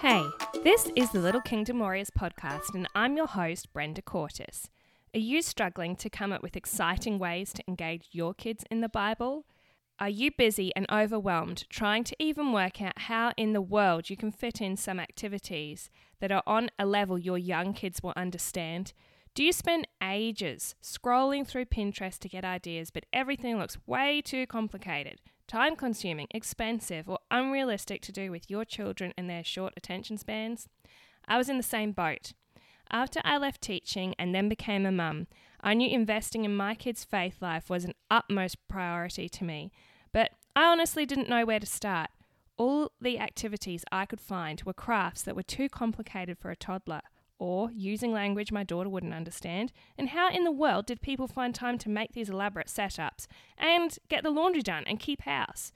Hey, this is the Little Kingdom Warriors podcast, and I'm your host, Brenda Cortis. Are you struggling to come up with exciting ways to engage your kids in the Bible? Are you busy and overwhelmed trying to even work out how in the world you can fit in some activities that are on a level your young kids will understand? Do you spend ages scrolling through Pinterest to get ideas, but everything looks way too complicated, time consuming, expensive, or unrealistic to do with your children and their short attention spans? I was in the same boat. After I left teaching and then became a mum, I knew investing in my kids' faith life was an utmost priority to me, but I honestly didn't know where to start. All the activities I could find were crafts that were too complicated for a toddler, or using language my daughter wouldn't understand. And how in the world did people find time to make these elaborate setups and get the laundry done and keep house?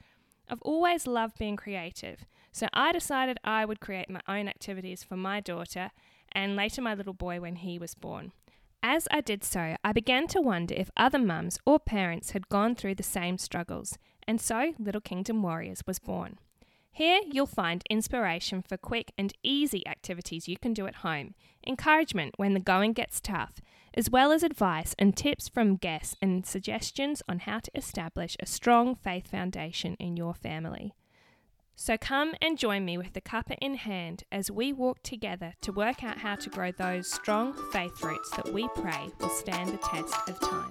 I've always loved being creative, so I decided I would create my own activities for my daughter and later my little boy when he was born. As I did so, I began to wonder if other mums or parents had gone through the same struggles, and so Little Kingdom Warriors was born. Here you'll find inspiration for quick and easy activities you can do at home, encouragement when the going gets tough, as well as advice and tips from guests and suggestions on how to establish a strong faith foundation in your family. So come and join me with the cuppa in hand as we walk together to work out how to grow those strong faith roots that we pray will stand the test of time.